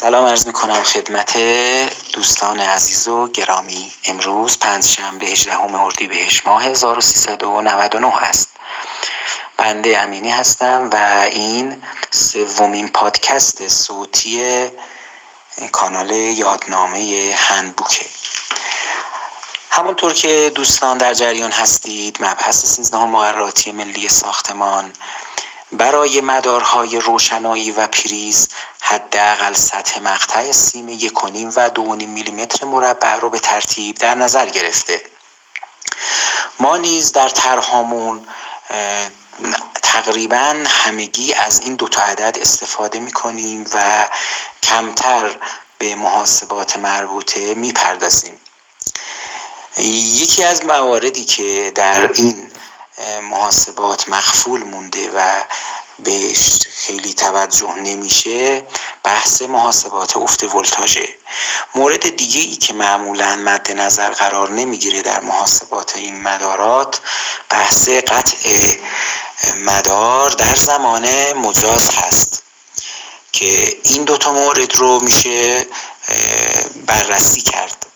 سلام عرض می کنم خدمت دوستان عزیز و گرامی. امروز پنجشنبه 18 اردیبهشت ماه 1399 است. بنده امینی هستم و این سومین پادکست صوتی کانال یادنامه هنبوکه همونطور که دوستان در جریان هستید مبحث 13 مقرراتی ملی ساختمان برای مدارهای روشنایی و پریز حداقل سطح مقطع سیم یک و دو میلیمتر مربع رو به ترتیب در نظر گرفته. ما نیز در طرحمون تقریبا همگی از این دو تا عدد استفاده می کنیم و کمتر به محاسبات مربوطه می پردازیم یکی از مواردی که در این محاسبات مخفول مونده و بهش خیلی توجه نمیشه. بحث محاسبات افت ولتاژه. مورد دیگه ای که معمولا مد نظر قرار نمی‌گیره در محاسبات این مدارات بحث قطع مدار در زمان مجاز هست که این دوتا مورد رو میشه بررسی کرد.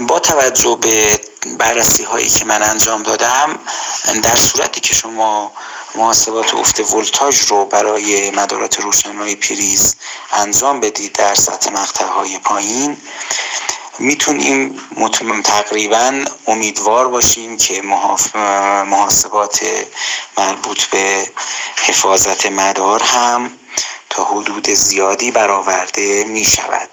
با توجه به بررسی هایی که من انجام دادم در صورتی که شما محاسبات افت ولتاژ رو برای مدارات روشنایی پریز انجام بدید در سطح مقطع های پایین. می‌تونیم تقریبا امیدوار باشیم که محاسبات مربوط به حفاظت مدار هم تا حدود زیادی برآورده می شود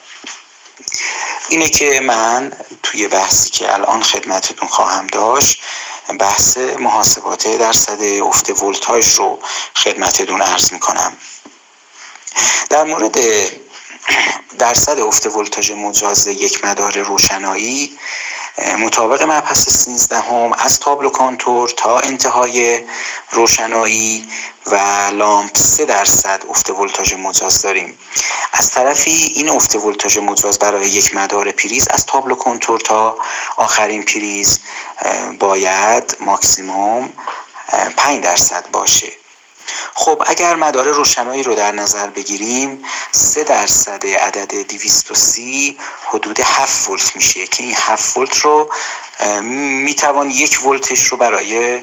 اینه که من توی بحثی که الان خدمتتون خواهم داشت بحث محاسبات درصد افت ولتاژ رو خدمتتون عرض می‌کنم. در مورد درصد افت ولتاژ مجاز یک مدار روشنایی مطابق مبحث 13 هم از تابلو کانتور تا انتهای روشنایی و لامپ 3 درصد افت ولتاژ مجاز داریم. از طرفی این افت ولتاژ مجاز برای یک مدار پریز از تابلو کنتور تا آخرین پریز باید ماکسیموم 5 درصد باشه. خب اگر مدار روشنایی رو در نظر بگیریم سه درصد عدد 230 حدود 7 ولت میشه. که این 7 ولت رو می‌توان یک ولتش رو برای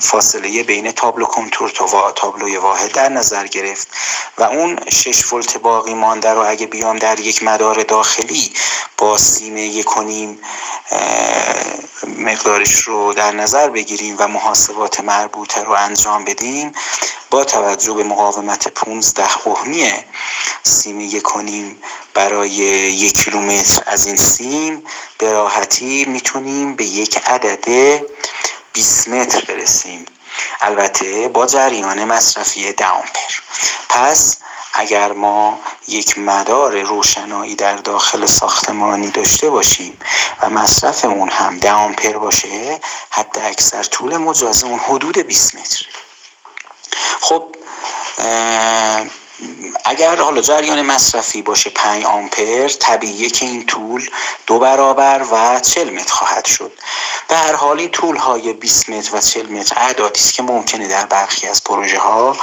فاصله بین تابلو کنتور تا تابلوی واحد در نظر گرفت و اون 6 ولت باقی مانده رو اگه بیام در یک مدار داخلی با سیمه یک مقدارش رو در نظر بگیریم و محاسبات مربوطه رو انجام بدیم با توجه به مقاومت 15 اوهمی سیم یکونیم برای یک کیلومتر از این سیم به راحتی می‌تونیم به یک عدد 20 متر برسیم. البته با جریان مصرفی دامپر. پس اگر ما یک مدار روشنایی در داخل ساختمانی داشته باشیم و مصرف اون هم ده آمپر باشه حتی اکثر طول مجاز اون حدود 20 متر خب اگر حالا جریان مصرفی باشه 5 آمپر طبیعیه که این طول دو برابر و 40 متر خواهد شد. به هر حال این طول های 20 متر و 40 متر اعدادی است که ممکنه در برخی از پروژه ها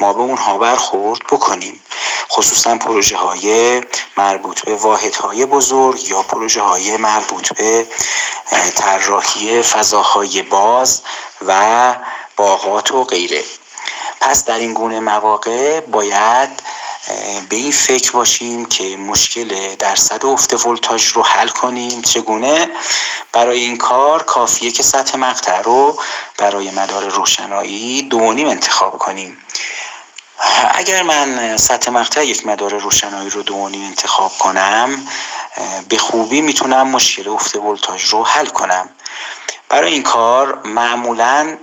ما به اونها برخورد بکنیم. خصوصا پروژه های مربوط به واحد های بزرگ یا پروژه های مربوط به طراحی فضاهای باز و باغات و غیره. پس در این گونه مواقع باید به این فکر باشیم که مشکل درصد افت ولتاژ رو حل کنیم. چگونه؟ برای این کار کافیه که سطح مقطع رو برای مدار روشنایی دونیم انتخاب کنیم. اگر من سطح مقطع یک مدار روشنایی رو دونیم انتخاب کنم به خوبی می‌تونم مشکل افت ولتاژ رو حل کنم. برای این کار معمولا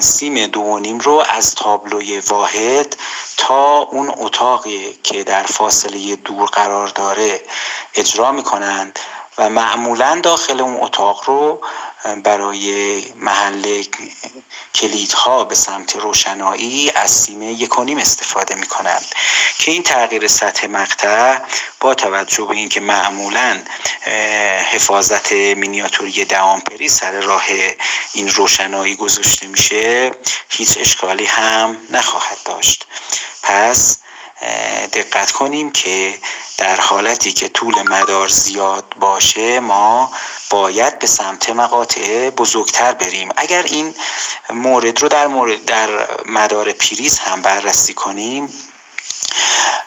سیم دو نیم رو از تابلوی واحد تا اون اتاقی که در فاصله دور قرار داره اجرا می‌کنند. و معمولا داخل اون اتاق رو برای محل کلیدها به سمت روشنایی از سیم یکونیم استفاده می کنند که این تغییر سطح مقطع با توجه به اینکه معمولا حفاظت مینیاتوری دامپری سر راه این روشنایی گذاشته میشه هیچ اشکالی هم نخواهد داشت. پس دقت کنیم که در حالتی که طول مدار زیاد باشه ما باید به سمت مقاطع بزرگتر بریم. اگر این مورد رو در, مورد در مدار پریز هم بررسی کنیم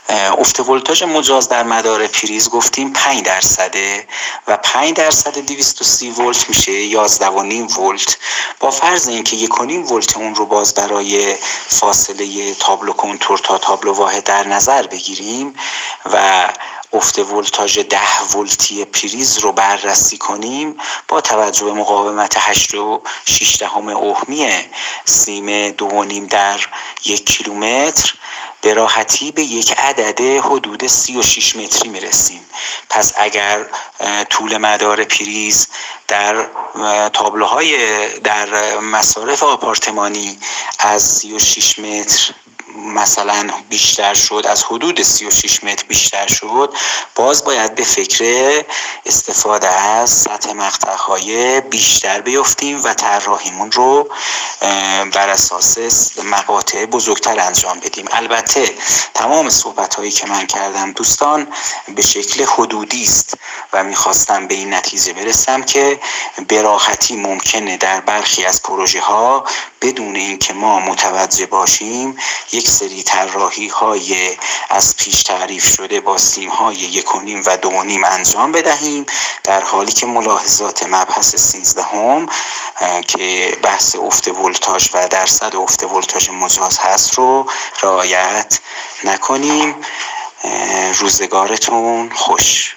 افت ولتاژ مجاز در مدار پریز گفتیم 5 درصده و 5 درصد 230 ولت میشه 11.5 ولت. با فرض اینکه 1.5 ولت اون رو باز برای فاصله تابلو کنتور تا تابلو واحد در نظر بگیریم و افت ولتاژ 10 ولتی پریز رو بررسی کنیم با توجه به مقاومت 8 و 6 دهم اوهمی سیم 2.5 در یک کیلومتر. به راحتی به یک عدد حدود 36 متری می‌رسیم. پس اگر طول مدار پریز در تابلوهای در مصارف آپارتمانی از 36 متر مثلا بیشتر شد از حدود 36 متر بیشتر شد باز باید به فکر استفاده از سطح مقطع های بیشتر بیفتیم و طراحیمون رو بر اساس مقاطع بزرگتر انجام بدیم. البته تمام صحبت هایی که من کردم دوستان به شکل حدودی است و می‌خواستم به این نتیجه برسم که به راحتی ممکنه در برخی از پروژه ها بدون اینکه ما متوجه باشیم یک سری طراحی های از پیش تعریف شده با سیم های یکونیم و دونیم انجام بدهیم در حالی که ملاحظات مبحث سیزدهم که بحث افت ولتاژ و درصد افت ولتاژ مجاز هست رو رعایت نکنیم. روزگارتون خوش.